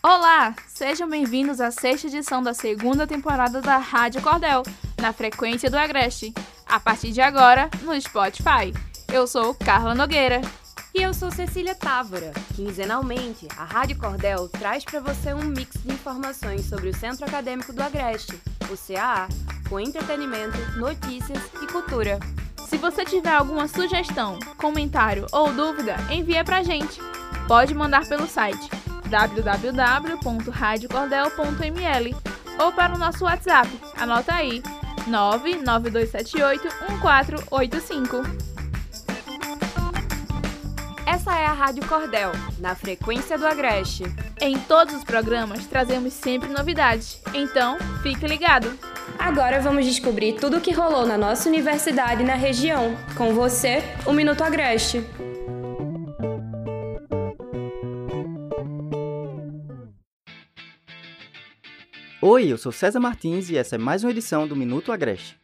Olá, sejam bem-vindos à sexta edição da segunda temporada da Rádio Cordel, na frequência do Agreste. A partir de agora, no Spotify. Eu sou Carla Nogueira. E eu sou Cecília Távora. Quinzenalmente, a Rádio Cordel traz para você um mix de informações sobre o Centro Acadêmico do Agreste, o CAA, com entretenimento, notícias e cultura. Se você tiver alguma sugestão, comentário ou dúvida, envia pra gente. Pode mandar pelo site www.radiocordel.ml ou para o nosso WhatsApp. Anota aí: 992781485. Essa é a Rádio Cordel, na frequência do Agreste. Em todos os programas trazemos sempre novidades, então fique ligado! Agora vamos descobrir tudo o que rolou na nossa universidade e na região. Com você, o Minuto Agreste. Oi, eu sou César Martins e essa é mais uma edição do Minuto Agreste.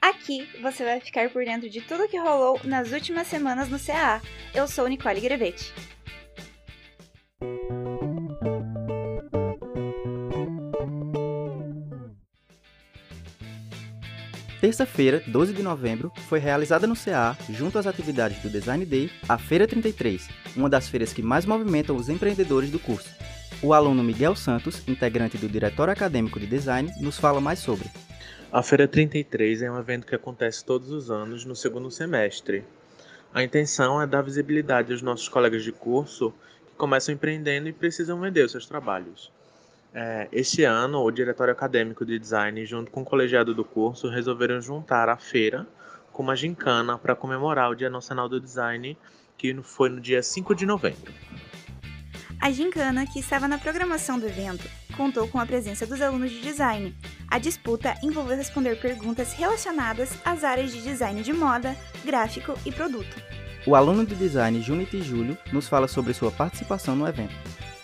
Aqui você vai ficar por dentro de tudo que rolou nas últimas semanas no CAA. Eu sou Nicole Grevetti. Terça-feira, 12 de novembro, foi realizada no CA, junto às atividades do Design Day, a Feira 33, uma das feiras que mais movimentam os empreendedores do curso. O aluno Miguel Santos, integrante do Diretório Acadêmico de Design, nos fala mais sobre. A Feira 33 é um evento que acontece todos os anos no segundo semestre. A intenção é dar visibilidade aos nossos colegas de curso que começam empreendendo e precisam vender os seus trabalhos. É, este ano, o Diretório Acadêmico de Design, junto com o colegiado do curso, resolveram juntar a feira com uma gincana para comemorar o Dia Nacional do Design, que foi no dia 5 de novembro. A gincana, que estava na programação do evento, contou com a presença dos alunos de design. A disputa envolveu responder perguntas relacionadas às áreas de design de moda, gráfico e produto. O aluno de design Junity Júlio nos fala sobre sua participação no evento.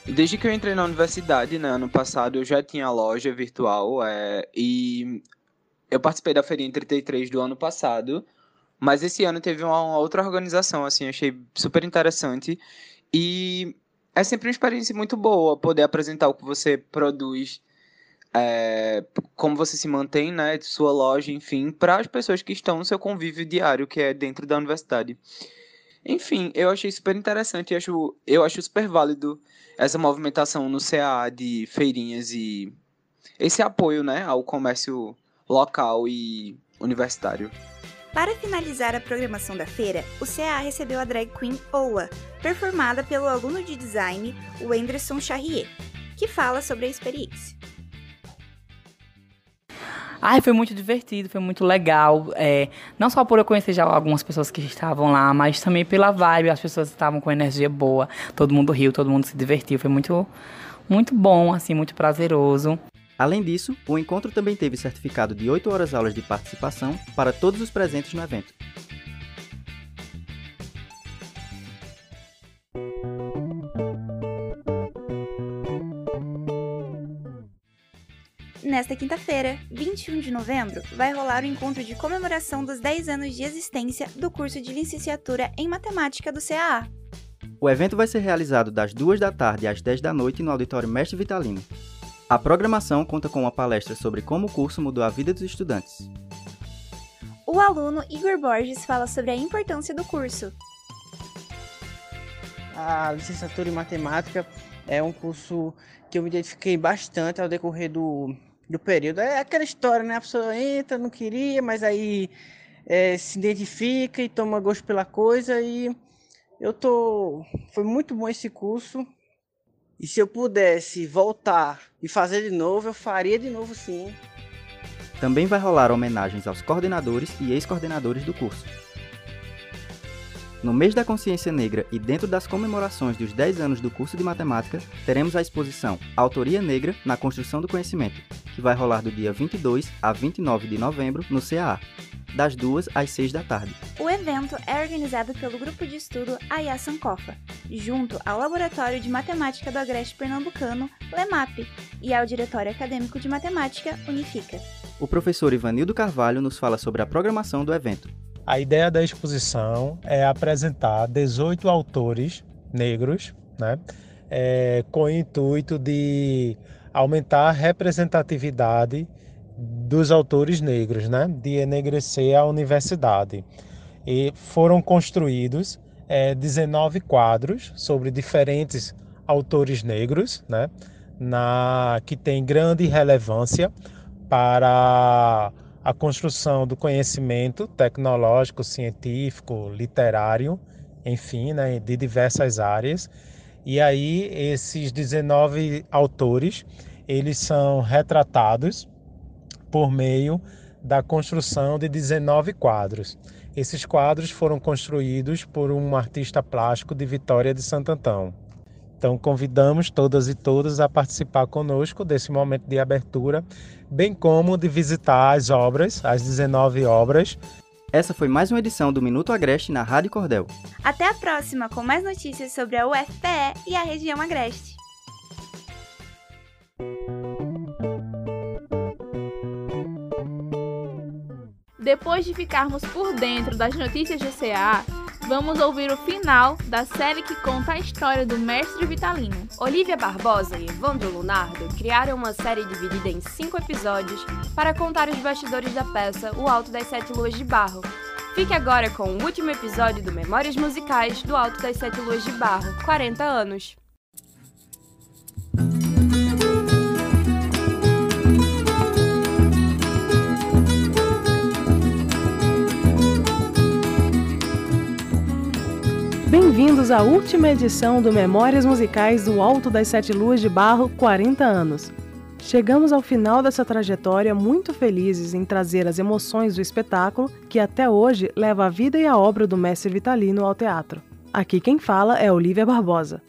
Desde que eu entrei na universidade, né, ano passado, eu já tinha loja virtual é, e eu participei da Feirinha 33 do ano passado, mas esse ano teve uma, uma outra organização, assim, achei super interessante e é sempre uma experiência muito boa poder apresentar o que você produz, é, como você se mantém, né, sua loja, enfim, para as pessoas que estão no seu convívio diário, que é dentro da universidade. Enfim, eu achei super interessante, eu acho, eu acho super válido essa movimentação no CA de feirinhas e esse apoio, né, ao comércio local e universitário. Para finalizar a programação da feira, o CA recebeu a drag queen Oa, performada pelo aluno de design, o Anderson Charrier, que fala sobre a experiência. Ai, foi muito divertido, foi muito legal. É, não só por eu conhecer já algumas pessoas que estavam lá, mas também pela vibe, as pessoas estavam com energia boa, todo mundo riu, todo mundo se divertiu. Foi muito, muito bom, assim, muito prazeroso. Além disso, o encontro também teve certificado de 8 horas aulas de participação para todos os presentes no evento. Nesta quinta-feira, 21 de novembro, vai rolar o encontro de comemoração dos 10 anos de existência do curso de licenciatura em matemática do CAA. O evento vai ser realizado das 2 da tarde às 10 da noite no Auditório Mestre Vitalino. A programação conta com uma palestra sobre como o curso mudou a vida dos estudantes. O aluno Igor Borges fala sobre a importância do curso. A licenciatura em matemática é um curso que eu me identifiquei bastante ao decorrer do, do período. É aquela história, né? A pessoa entra, não queria, mas aí é, se identifica e toma gosto pela coisa e eu tô. Foi muito bom esse curso. E se eu pudesse voltar e fazer de novo, eu faria de novo sim. Também vai rolar homenagens aos coordenadores e ex-coordenadores do curso. No mês da consciência negra e dentro das comemorações dos 10 anos do curso de matemática, teremos a exposição Autoria Negra na Construção do Conhecimento, que vai rolar do dia 22 a 29 de novembro no CAA, das 2 às 6 da tarde. O evento é organizado pelo grupo de estudo Aya Sankofa, junto ao Laboratório de Matemática do Agreste Pernambucano, LEMAP, e ao Diretório Acadêmico de Matemática, Unifica. O professor Ivanildo Carvalho nos fala sobre a programação do evento. A ideia da exposição é apresentar 18 autores negros, né? é, com o intuito de aumentar a representatividade dos autores negros, né? de enegrecer a universidade. E foram construídos é, 19 quadros sobre diferentes autores negros, né? Na, que tem grande relevância para a construção do conhecimento tecnológico, científico, literário, enfim, né, de diversas áreas. E aí esses 19 autores, eles são retratados por meio da construção de 19 quadros. Esses quadros foram construídos por um artista plástico de Vitória de Santo Antão. Então convidamos todas e todos a participar conosco desse momento de abertura, bem como de visitar as obras, as 19 obras. Essa foi mais uma edição do Minuto Agreste na Rádio Cordel. Até a próxima com mais notícias sobre a UFPE e a região Agreste. Depois de ficarmos por dentro das notícias do CA, vamos ouvir o final da série que conta a história do mestre Vitalino. Olivia Barbosa e Evandro Lunardo criaram uma série dividida em cinco episódios para contar os bastidores da peça O Alto das Sete Luas de Barro. Fique agora com o último episódio do Memórias Musicais do Alto das Sete Luas de Barro, 40 anos. Bem-vindos à última edição do Memórias Musicais do Alto das Sete Luas de Barro 40 anos. Chegamos ao final dessa trajetória muito felizes em trazer as emoções do espetáculo que até hoje leva a vida e a obra do mestre Vitalino ao teatro. Aqui quem fala é Olivia Barbosa.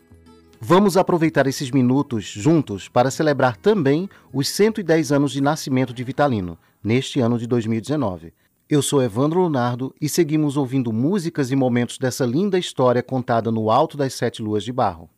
Vamos aproveitar esses minutos juntos para celebrar também os 110 anos de nascimento de Vitalino, neste ano de 2019. Eu sou Evandro Leonardo e seguimos ouvindo músicas e momentos dessa linda história contada no Alto das Sete Luas de Barro.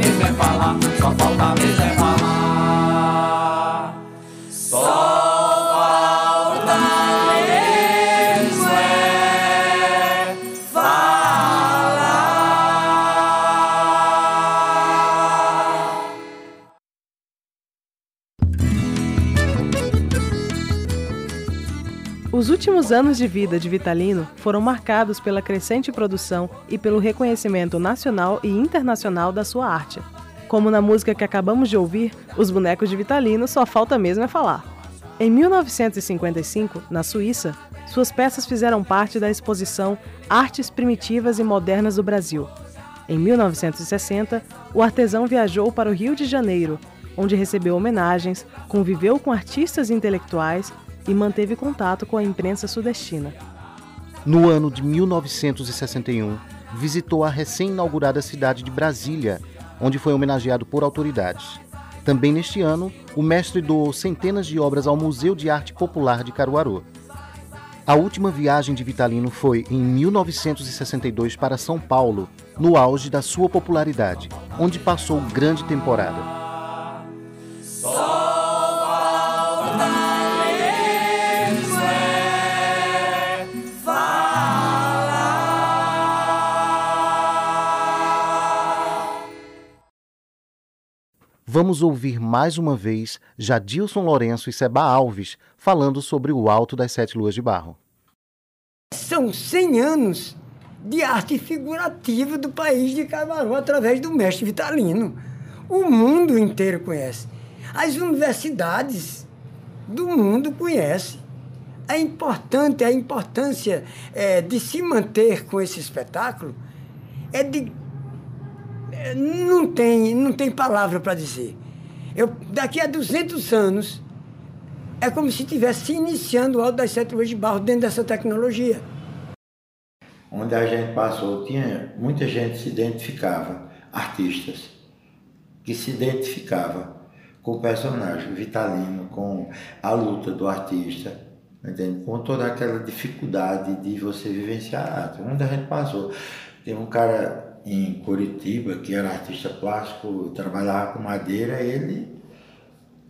Mesmo é falar, só falta mesmo é falar. Os anos de vida de Vitalino foram marcados pela crescente produção e pelo reconhecimento nacional e internacional da sua arte. Como na música que acabamos de ouvir, os bonecos de Vitalino só falta mesmo é falar. Em 1955, na Suíça, suas peças fizeram parte da exposição Artes Primitivas e Modernas do Brasil. Em 1960, o artesão viajou para o Rio de Janeiro, onde recebeu homenagens, conviveu com artistas intelectuais e manteve contato com a imprensa sudestina. No ano de 1961, visitou a recém-inaugurada cidade de Brasília, onde foi homenageado por autoridades. Também neste ano, o mestre doou centenas de obras ao Museu de Arte Popular de Caruaru. A última viagem de Vitalino foi em 1962 para São Paulo, no auge da sua popularidade, onde passou grande temporada. Vamos ouvir mais uma vez Jadilson Lourenço e Seba Alves falando sobre o Alto das Sete Luas de Barro. São 100 anos de arte figurativa do país de Caruaru através do mestre Vitalino. O mundo inteiro conhece. As universidades do mundo conhece. É importante, a importância é, de se manter com esse espetáculo é de. Não, tem, não tem palavra para dizer. Eu, daqui a 200 anos, é como se estivesse iniciando o Alto das Sete Ruas de Barro dentro dessa tecnologia. Onde a gente passou, tinha muita gente se identificava, artistas, que se identificava com o personagem Vitalino, com a luta do artista, entende? com toda aquela dificuldade de você vivenciar a arte. Onde a gente passou. Tem um cara em Curitiba que era artista plástico, trabalhava com madeira, ele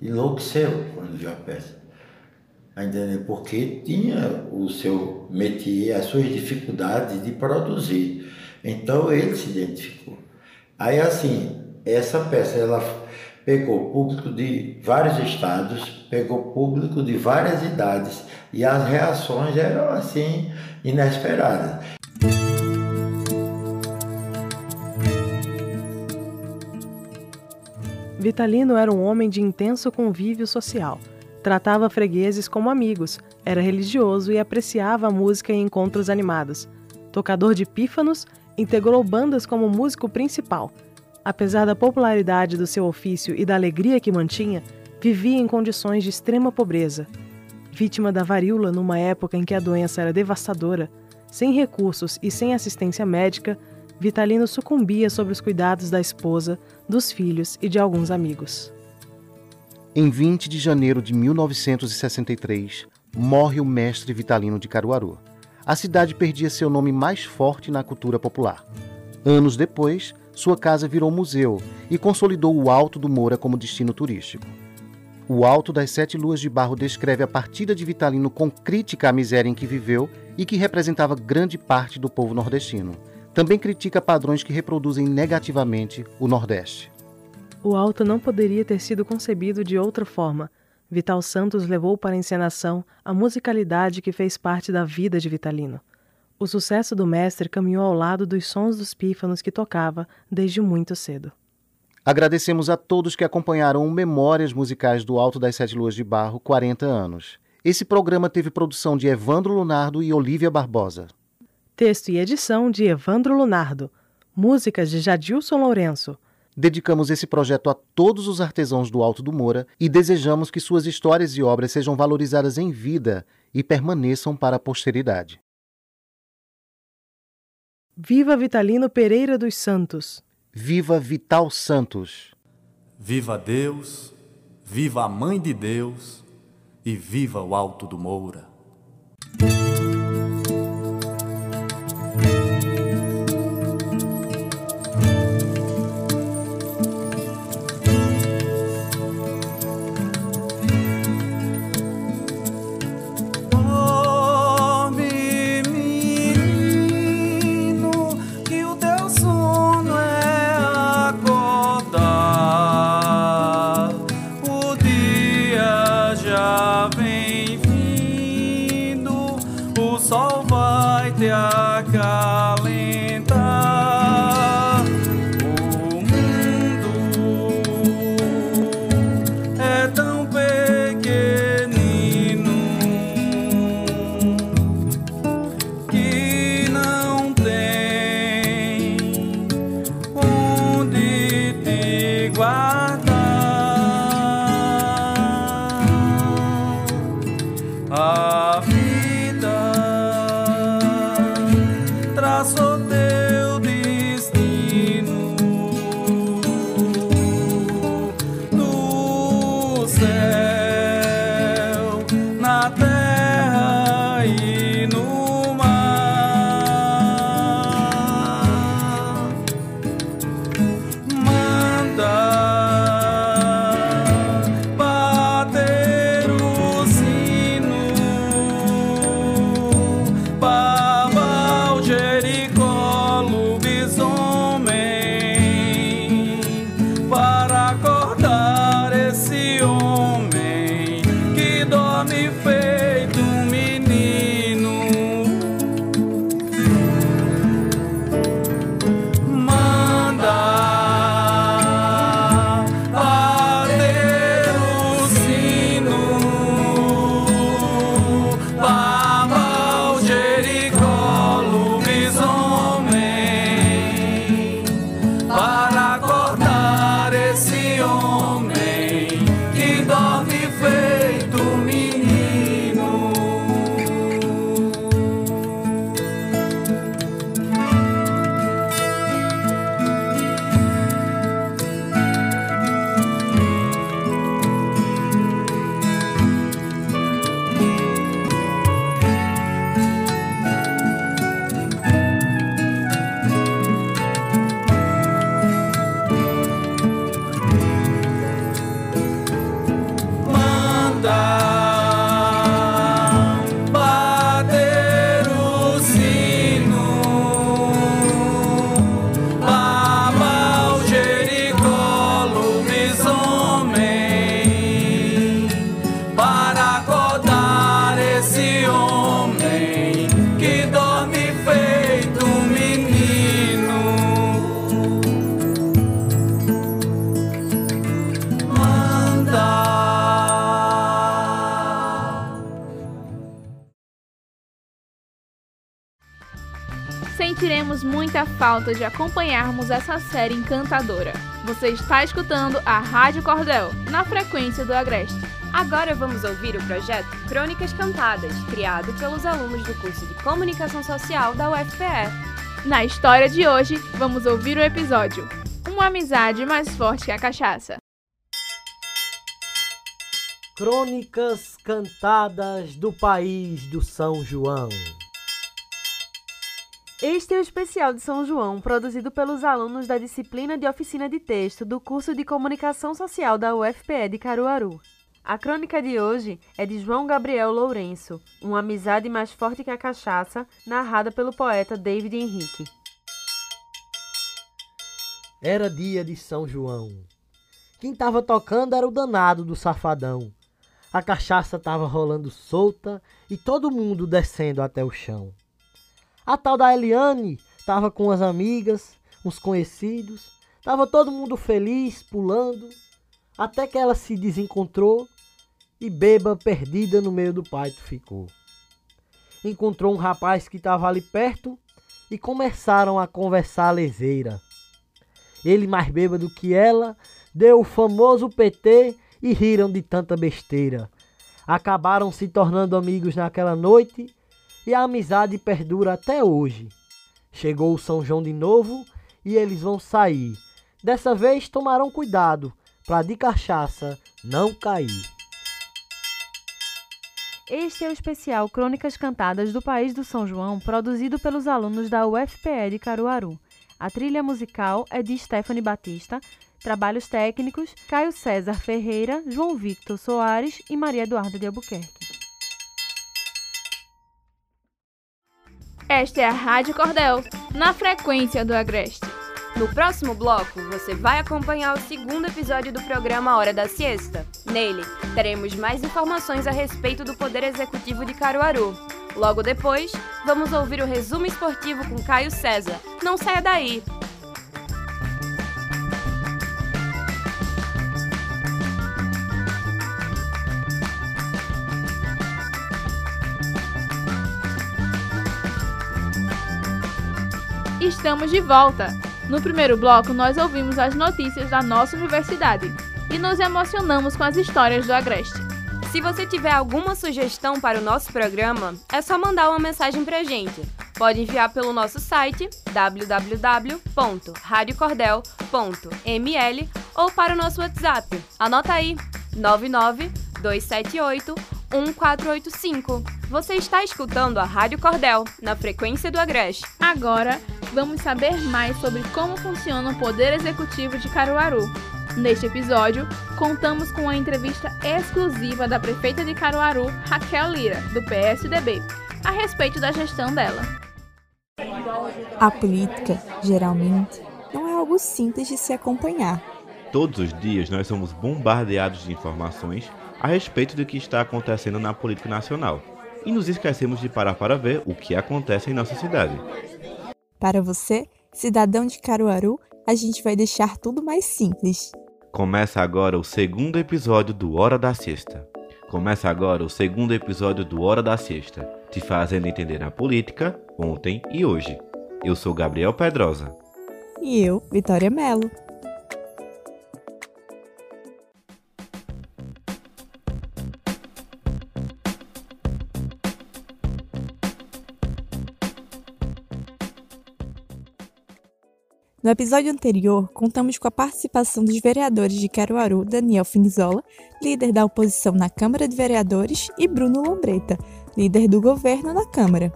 enlouqueceu quando viu a peça. Tá entendendo? Porque tinha o seu métier, as suas dificuldades de produzir. Então ele se identificou. Aí assim, essa peça ela pegou público de vários estados, pegou público de várias idades e as reações eram assim inesperadas. Vitalino era um homem de intenso convívio social. Tratava fregueses como amigos, era religioso e apreciava a música em encontros animados. Tocador de pífanos, integrou bandas como músico principal. Apesar da popularidade do seu ofício e da alegria que mantinha, vivia em condições de extrema pobreza. Vítima da varíola numa época em que a doença era devastadora, sem recursos e sem assistência médica, Vitalino sucumbia sob os cuidados da esposa, dos filhos e de alguns amigos. Em 20 de janeiro de 1963, morre o mestre Vitalino de Caruaru. A cidade perdia seu nome mais forte na cultura popular. Anos depois, sua casa virou museu e consolidou o Alto do Moura como destino turístico. O Alto das Sete Luas de Barro descreve a partida de Vitalino com crítica à miséria em que viveu e que representava grande parte do povo nordestino. Também critica padrões que reproduzem negativamente o Nordeste. O alto não poderia ter sido concebido de outra forma. Vital Santos levou para a encenação a musicalidade que fez parte da vida de Vitalino. O sucesso do mestre caminhou ao lado dos sons dos pífanos que tocava desde muito cedo. Agradecemos a todos que acompanharam o Memórias Musicais do Alto das Sete Luas de Barro 40 anos. Esse programa teve produção de Evandro Lunardo e Olívia Barbosa. Texto e edição de Evandro Lunardo. Músicas de Jadilson Lourenço. Dedicamos esse projeto a todos os artesãos do Alto do Moura e desejamos que suas histórias e obras sejam valorizadas em vida e permaneçam para a posteridade. Viva Vitalino Pereira dos Santos. Viva Vital Santos. Viva Deus, viva a Mãe de Deus e viva o Alto do Moura. Sentiremos muita falta de acompanharmos essa série encantadora. Você está escutando a Rádio Cordel, na frequência do Agreste. Agora vamos ouvir o projeto Crônicas Cantadas, criado pelos alunos do curso de Comunicação Social da UFPE. Na história de hoje, vamos ouvir o episódio Uma amizade mais forte que a cachaça. Crônicas cantadas do país do São João. Este é o especial de São João, produzido pelos alunos da disciplina de oficina de texto do curso de Comunicação Social da UFPE de Caruaru. A crônica de hoje é de João Gabriel Lourenço, Uma amizade mais forte que a cachaça, narrada pelo poeta David Henrique. Era dia de São João. Quem tava tocando era o danado do safadão. A cachaça tava rolando solta e todo mundo descendo até o chão. A tal da Eliane tava com as amigas, uns conhecidos, tava todo mundo feliz, pulando, até que ela se desencontrou e beba perdida no meio do pátio ficou. Encontrou um rapaz que estava ali perto e começaram a conversar leseira. Ele mais bêbado que ela, deu o famoso PT e riram de tanta besteira. Acabaram se tornando amigos naquela noite e a amizade perdura até hoje. Chegou o São João de novo e eles vão sair. Dessa vez tomarão cuidado para de cachaça não cair. Este é o especial Crônicas Cantadas do País do São João, produzido pelos alunos da UFPE de Caruaru. A trilha musical é de Stephanie Batista, trabalhos técnicos Caio César Ferreira, João Victor Soares e Maria Eduarda de Albuquerque. Esta é a Rádio Cordel, na frequência do Agreste. No próximo bloco, você vai acompanhar o segundo episódio do programa Hora da Siesta. Nele, teremos mais informações a respeito do Poder Executivo de Caruaru. Logo depois, vamos ouvir o resumo esportivo com Caio César. Não saia daí! Estamos de volta! No primeiro bloco, nós ouvimos as notícias da nossa universidade e nos emocionamos com as histórias do Agreste. Se você tiver alguma sugestão para o nosso programa, é só mandar uma mensagem pra gente. Pode enviar pelo nosso site www.radiocordel.ml ou para o nosso WhatsApp. Anota aí: 99278 1485. Você está escutando a Rádio Cordel, na frequência do Agreste. Agora, vamos saber mais sobre como funciona o Poder Executivo de Caruaru. Neste episódio, contamos com a entrevista exclusiva da prefeita de Caruaru, Raquel Lira, do PSDB, a respeito da gestão dela. A política, geralmente, não é algo simples de se acompanhar. Todos os dias nós somos bombardeados de informações a respeito do que está acontecendo na política nacional e nos esquecemos de parar para ver o que acontece em nossa cidade. Para você, cidadão de Caruaru, a gente vai deixar tudo mais simples. Começa agora o segundo episódio do Hora da Sexta. Começa agora o segundo episódio do Hora da Sexta, te fazendo entender a política ontem e hoje. Eu sou Gabriel Pedrosa. E eu, Vitória Mello. No episódio anterior, contamos com a participação dos vereadores de Caruaru, Daniel Finzola, líder da oposição na Câmara de Vereadores, e Bruno Lombreta, líder do governo na Câmara.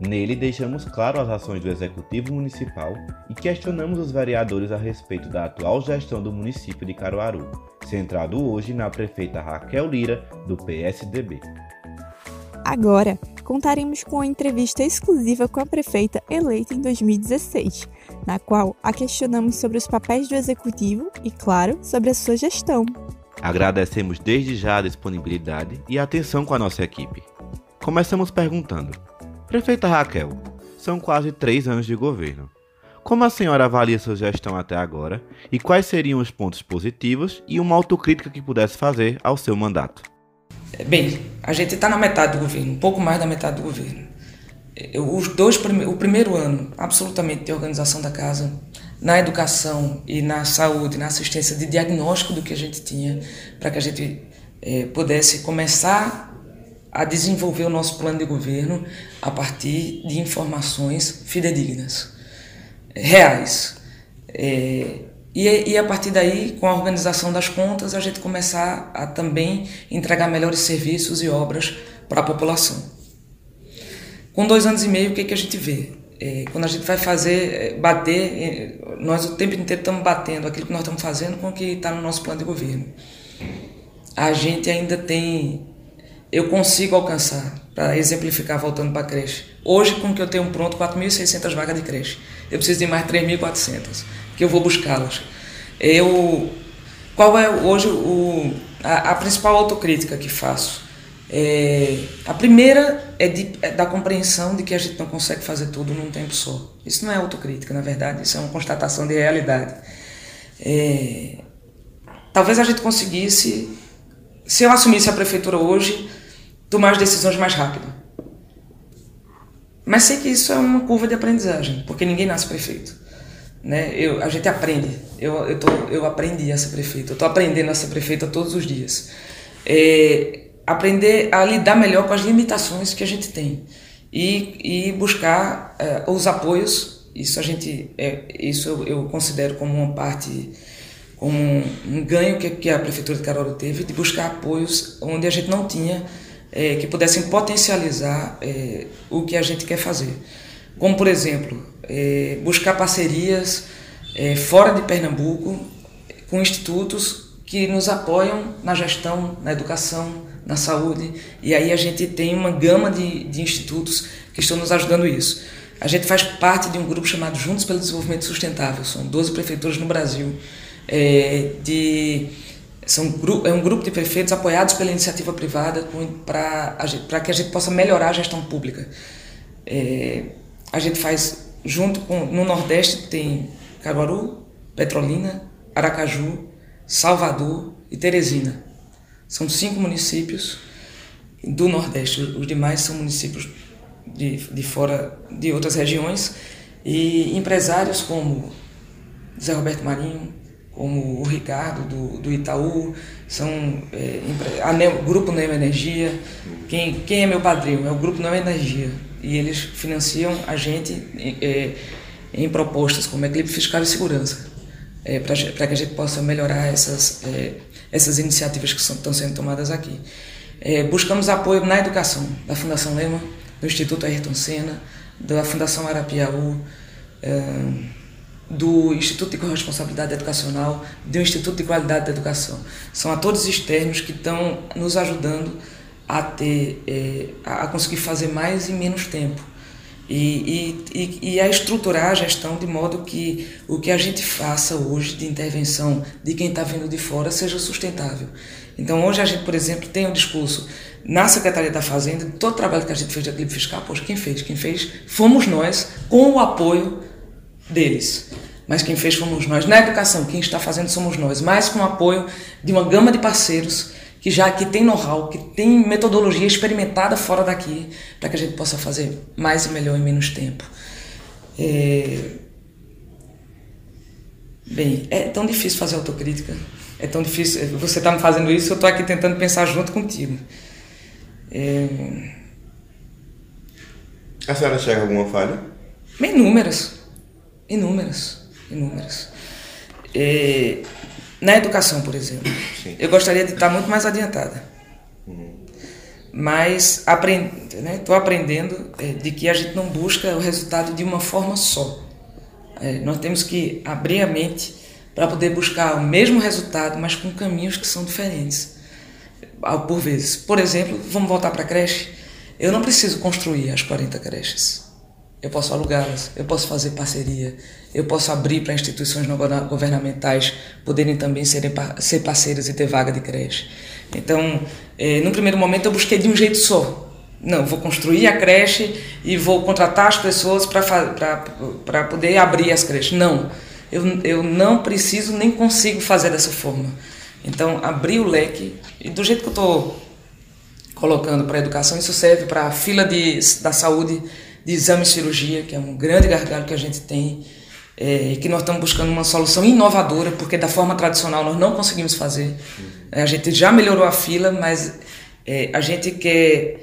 Nele deixamos claro as ações do Executivo Municipal e questionamos os vereadores a respeito da atual gestão do município de Caruaru, centrado hoje na prefeita Raquel Lira, do PSDB. Agora, contaremos com uma entrevista exclusiva com a prefeita eleita em 2016, na qual a questionamos sobre os papéis do executivo e, claro, sobre a sua gestão. Agradecemos desde já a disponibilidade e a atenção com a nossa equipe. Começamos perguntando: Prefeita Raquel, são quase três anos de governo. Como a senhora avalia sua gestão até agora e quais seriam os pontos positivos e uma autocrítica que pudesse fazer ao seu mandato? Bem, a gente está na metade do governo, um pouco mais da metade do governo. Os dois, o primeiro ano, absolutamente de organização da casa, na educação e na saúde, na assistência de diagnóstico do que a gente tinha, para que a gente é, pudesse começar a desenvolver o nosso plano de governo a partir de informações fidedignas, reais. É, e, e a partir daí, com a organização das contas, a gente começar a também entregar melhores serviços e obras para a população. Com dois anos e meio, o que, que a gente vê? É, quando a gente vai fazer, é, bater, é, nós o tempo inteiro estamos batendo aquilo que nós estamos fazendo com o que está no nosso plano de governo. A gente ainda tem, eu consigo alcançar, para exemplificar, voltando para a creche. Hoje, com que eu tenho pronto, 4.600 vagas de creche. Eu preciso de mais 3.400 que eu vou buscá-las. Eu, qual é hoje o, a, a principal autocrítica que faço? É, a primeira é, de, é, da compreensão de que a gente não consegue fazer tudo num tempo só. Isso não é autocrítica, na verdade, isso é uma constatação de realidade. É, talvez a gente conseguisse, se eu assumisse a prefeitura hoje, tomar as decisões mais rápido. Mas sei que isso é uma curva de aprendizagem, porque ninguém nasce prefeito né? Eu, a gente aprende. Eu, eu, tô, eu aprendi a ser prefeito. Eu estou aprendendo a ser prefeita todos os dias. É, aprender a lidar melhor com as limitações que a gente tem e, e buscar é, os apoios. Isso a gente, é, isso eu, eu, considero como uma parte, como um, ganho que, que, a prefeitura de Caruaru teve de buscar apoios onde a gente não tinha, é, que pudessem potencializar é, o que a gente quer fazer. Como por exemplo é, buscar parcerias é, fora de Pernambuco com institutos que nos apoiam na gestão, na educação, na saúde. E aí a gente tem uma gama de, de institutos que estão nos ajudando isso. A gente faz parte de um grupo chamado Juntos pelo Desenvolvimento Sustentável. São 12 prefeituras no Brasil. É, de, são, é um grupo de prefeitos apoiados pela iniciativa privada para que a gente possa melhorar a gestão pública. É, a gente faz junto com no Nordeste tem Caruaru, Petrolina, Aracaju, Salvador e Teresina. São cinco municípios do Nordeste. Os demais são municípios de, de fora de outras regiões e empresários como Zé Roberto Marinho, como o Ricardo do, do Itaú, são é, a Neo, Grupo Neo Energia. Quem, quem é meu padrinho? É o Grupo Neo Energia e eles financiam a gente é, em propostas como equilíbrio fiscal e segurança, é, para que a gente possa melhorar essas, é, essas iniciativas que são, estão sendo tomadas aqui. É, buscamos apoio na educação, da Fundação Lema, do Instituto Ayrton Senna, da Fundação Arapiaú, é, do Instituto de Corresponsabilidade Educacional, do Instituto de Qualidade da Educação. São atores externos que estão nos ajudando a ter é, a conseguir fazer mais em menos tempo e, e, e, a estruturar a gestão de modo que o que a gente faça hoje de intervenção de quem está vindo de fora seja sustentável. Então hoje a gente, por exemplo, tem um discurso na Secretaria da Fazenda, todo o trabalho que a gente fez de equilíbrio fiscal, poxa, quem fez? Quem fez fomos nós, com o apoio deles. Mas quem fez fomos nós. Na educação, quem está fazendo somos nós, mas com o apoio de uma gama de parceiros que já que tem know-how, que tem metodologia experimentada fora daqui, para que a gente possa fazer mais e melhor em menos tempo. É... Bem, é tão difícil fazer autocrítica, é tão difícil. Você está me fazendo isso, eu estou aqui tentando pensar junto contigo. É... A senhora enxerga alguma falha? Inúmeras, inúmeras, inúmeras. É... Na educação, por exemplo, Sim. eu gostaria de estar muito mais adiantada. Uhum. Mas estou né, aprendendo é, de que a gente não busca o resultado de uma forma só. É, nós temos que abrir a mente para poder buscar o mesmo resultado, mas com caminhos que são diferentes, por vezes. Por exemplo, vamos voltar para a creche. Eu não preciso construir as 40 creches. Eu posso alugá-las, eu posso fazer parceria, eu posso abrir para instituições não governamentais poderem também serem, ser parceiras e ter vaga de creche. Então, eh, no primeiro momento, eu busquei de um jeito só. Não, vou construir a creche e vou contratar as pessoas para poder abrir as creches. Não, eu, eu não preciso nem consigo fazer dessa forma. Então, abrir o leque, e do jeito que eu estou colocando para a educação, isso serve para a fila de, da saúde de exame e cirurgia, que é um grande gargalo que a gente tem, é, e que nós estamos buscando uma solução inovadora, porque da forma tradicional nós não conseguimos fazer. É, a gente já melhorou a fila, mas é, a gente quer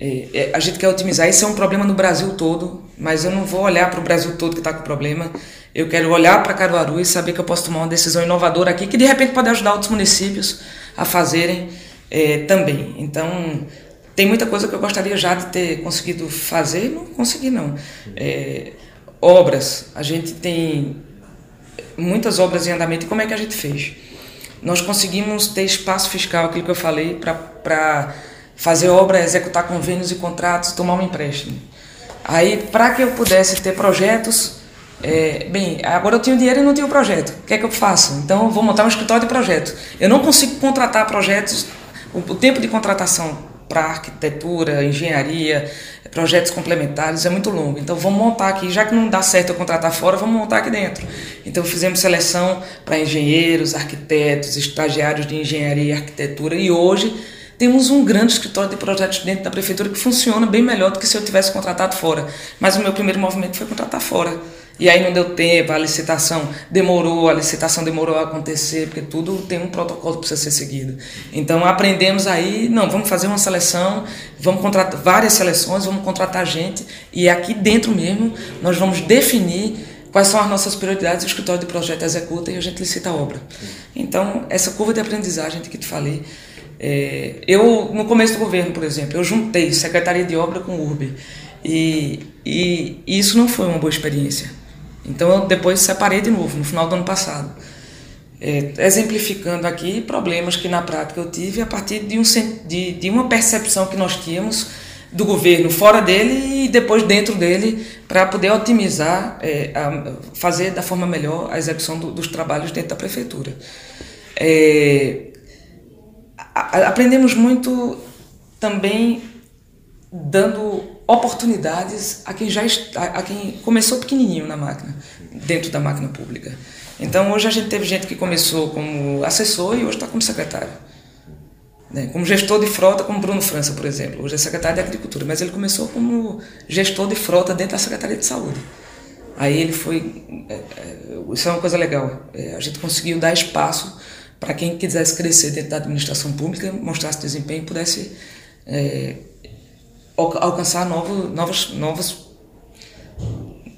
é, é, a gente quer otimizar. Esse é um problema no Brasil todo, mas eu não vou olhar para o Brasil todo que está com problema. Eu quero olhar para Caruaru e saber que eu posso tomar uma decisão inovadora aqui, que de repente pode ajudar outros municípios a fazerem é, também. Então, tem muita coisa que eu gostaria já de ter conseguido fazer, não consegui não. É, obras, a gente tem muitas obras em andamento. E como é que a gente fez? Nós conseguimos ter espaço fiscal, aquilo que eu falei, para fazer obra, executar convênios e contratos, tomar um empréstimo. Aí, para que eu pudesse ter projetos, é, bem, agora eu tenho dinheiro e não tenho projeto. O que é que eu faço? Então, eu vou montar um escritório de projeto. Eu não consigo contratar projetos, o, o tempo de contratação para arquitetura, engenharia, projetos complementares é muito longo. Então vamos montar aqui, já que não dá certo eu contratar fora, vamos montar aqui dentro. Então fizemos seleção para engenheiros, arquitetos, estagiários de engenharia e arquitetura e hoje temos um grande escritório de projetos dentro da prefeitura que funciona bem melhor do que se eu tivesse contratado fora. Mas o meu primeiro movimento foi contratar fora. E aí não deu tempo, a licitação demorou, a licitação demorou a acontecer, porque tudo tem um protocolo que precisa ser seguido. Então aprendemos aí, não, vamos fazer uma seleção, vamos contratar várias seleções, vamos contratar gente, e aqui dentro mesmo nós vamos definir quais são as nossas prioridades, o escritório de projeto executa e a gente licita a obra. Então, essa curva de aprendizagem que te falei, é, eu, no começo do governo, por exemplo, eu juntei Secretaria de Obra com URB, e, e isso não foi uma boa experiência então eu depois separei de novo, no final do ano passado. É, exemplificando aqui problemas que na prática eu tive a partir de, um, de, de uma percepção que nós tínhamos do governo fora dele e depois dentro dele para poder otimizar, é, a, fazer da forma melhor a execução do, dos trabalhos dentro da prefeitura. É, a, aprendemos muito também dando oportunidades a quem já está, a quem começou pequenininho na máquina, dentro da máquina pública. Então hoje a gente teve gente que começou como assessor e hoje está como secretário. Né? Como gestor de frota, como Bruno França, por exemplo. Hoje é secretário de Agricultura, mas ele começou como gestor de frota dentro da Secretaria de Saúde. Aí ele foi. É, é, isso é uma coisa legal. É, a gente conseguiu dar espaço para quem quisesse crescer dentro da administração pública, mostrasse desempenho e pudesse alcançar novo, novos, novos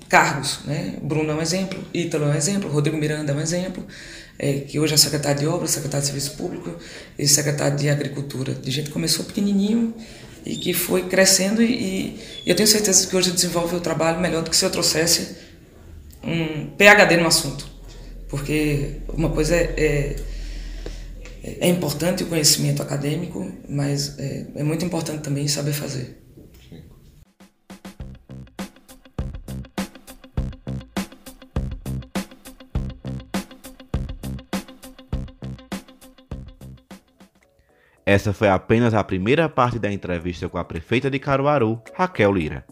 cargos. Né? Bruno é um exemplo, Ítalo é um exemplo, Rodrigo Miranda é um exemplo, é, que hoje é secretário de Obras, secretário de Serviço Público e secretário de Agricultura. De gente começou pequenininho e que foi crescendo e, e eu tenho certeza que hoje desenvolve o trabalho melhor do que se eu trouxesse um PhD no assunto. Porque uma coisa é, é é importante o conhecimento acadêmico, mas é, é muito importante também saber fazer. Essa foi apenas a primeira parte da entrevista com a prefeita de Caruaru, Raquel Lira.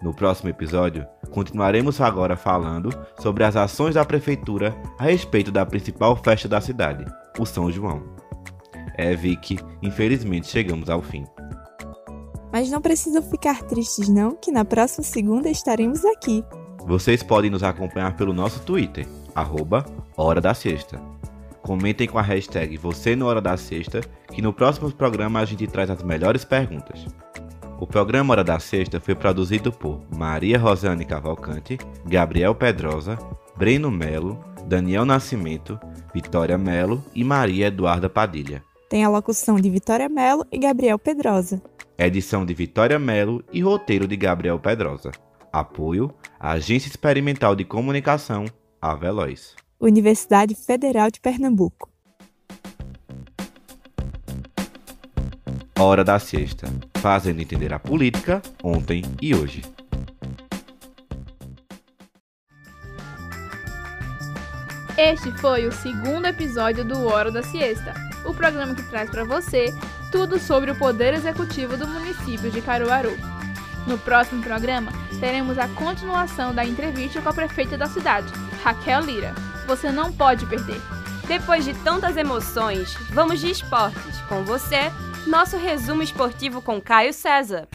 No próximo episódio, continuaremos agora falando sobre as ações da prefeitura a respeito da principal festa da cidade, o São João. É, Vicky, infelizmente chegamos ao fim. Mas não precisam ficar tristes não, que na próxima segunda estaremos aqui. Vocês podem nos acompanhar pelo nosso Twitter, arroba Hora da Sexta. Comentem com a hashtag Você no Hora da Sexta, que no próximo programa a gente traz as melhores perguntas. O programa Hora da Sexta foi produzido por Maria Rosane Cavalcante, Gabriel Pedrosa, Breno Melo, Daniel Nascimento, Vitória Melo e Maria Eduarda Padilha. Tem a locução de Vitória Melo e Gabriel Pedrosa. Edição de Vitória Melo e roteiro de Gabriel Pedrosa. Apoio: Agência Experimental de Comunicação, a Veloz. Universidade Federal de Pernambuco. Hora da Sexta, fazendo entender a política ontem e hoje. Este foi o segundo episódio do Hora da Siesta, o programa que traz para você tudo sobre o poder executivo do município de Caruaru. No próximo programa, teremos a continuação da entrevista com a prefeita da cidade, Raquel Lira. Você não pode perder. Depois de tantas emoções, vamos de esportes. Com você, nosso resumo esportivo com Caio César.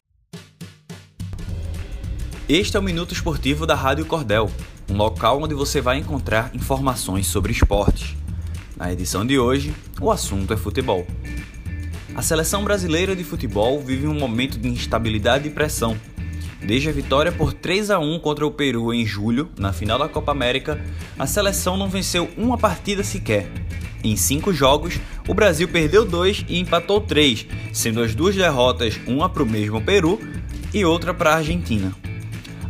Este é o Minuto Esportivo da Rádio Cordel, um local onde você vai encontrar informações sobre esportes. Na edição de hoje, o assunto é futebol. A seleção brasileira de futebol vive um momento de instabilidade e pressão. Desde a vitória por 3 a 1 contra o Peru em julho, na final da Copa América, a seleção não venceu uma partida sequer. Em cinco jogos, o Brasil perdeu dois e empatou três, sendo as duas derrotas uma para o mesmo Peru e outra para a Argentina.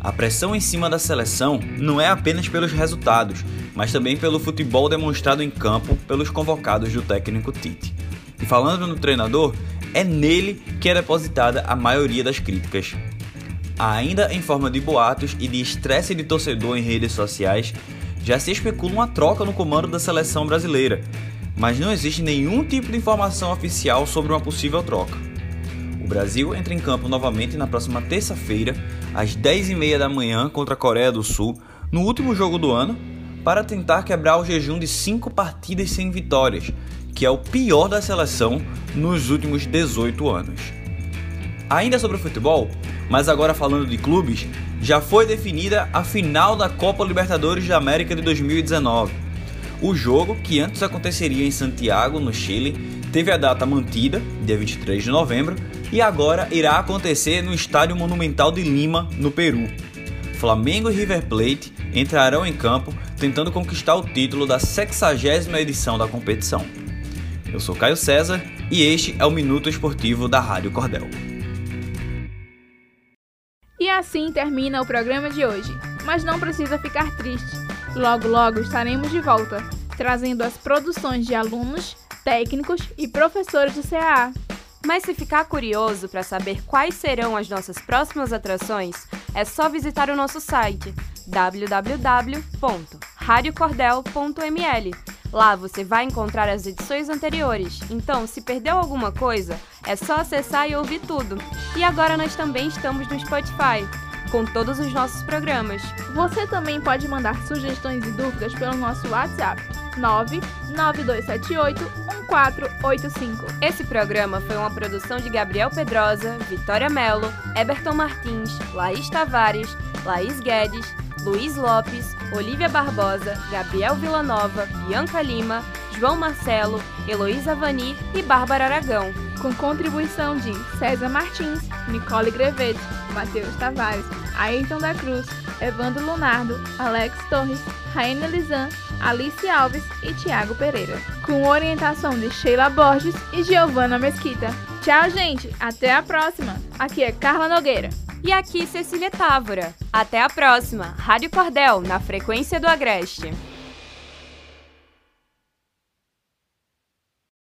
A pressão em cima da seleção não é apenas pelos resultados, mas também pelo futebol demonstrado em campo pelos convocados do técnico Tite. E falando no treinador, é nele que é depositada a maioria das críticas. Ainda em forma de boatos e de estresse de torcedor em redes sociais, já se especula uma troca no comando da seleção brasileira, mas não existe nenhum tipo de informação oficial sobre uma possível troca. O Brasil entra em campo novamente na próxima terça-feira, às 10h30 da manhã, contra a Coreia do Sul, no último jogo do ano, para tentar quebrar o jejum de cinco partidas sem vitórias, que é o pior da seleção nos últimos 18 anos. Ainda sobre o futebol, mas agora falando de clubes, já foi definida a final da Copa Libertadores da América de 2019. O jogo, que antes aconteceria em Santiago, no Chile, teve a data mantida, dia 23 de novembro, e agora irá acontecer no Estádio Monumental de Lima, no Peru. Flamengo e River Plate entrarão em campo tentando conquistar o título da 60 edição da competição. Eu sou Caio César e este é o Minuto Esportivo da Rádio Cordel. E assim termina o programa de hoje. Mas não precisa ficar triste. Logo, logo estaremos de volta, trazendo as produções de alunos, técnicos e professores do CAA. Mas se ficar curioso para saber quais serão as nossas próximas atrações, é só visitar o nosso site www.radiocordel.ml. Lá você vai encontrar as edições anteriores, então se perdeu alguma coisa, é só acessar e ouvir tudo. E agora nós também estamos no Spotify, com todos os nossos programas. Você também pode mandar sugestões e dúvidas pelo nosso WhatsApp 99278 1485. Esse programa foi uma produção de Gabriel Pedrosa, Vitória Mello, Eberton Martins, Laís Tavares, Laís Guedes, Luiz Lopes, Olivia Barbosa, Gabriel Villanova, Bianca Lima, João Marcelo, Heloísa Vani e Bárbara Aragão. Com contribuição de César Martins, Nicole Grevetti, Matheus Tavares, Ayrton da Cruz, Evandro Lunardo, Alex Torres, Raine Lizan, Alice Alves e Tiago Pereira. Com orientação de Sheila Borges e Giovana Mesquita. Tchau, gente! Até a próxima! Aqui é Carla Nogueira. E aqui Cecília Távora. Até a próxima. Rádio Cordel, na frequência do Agreste.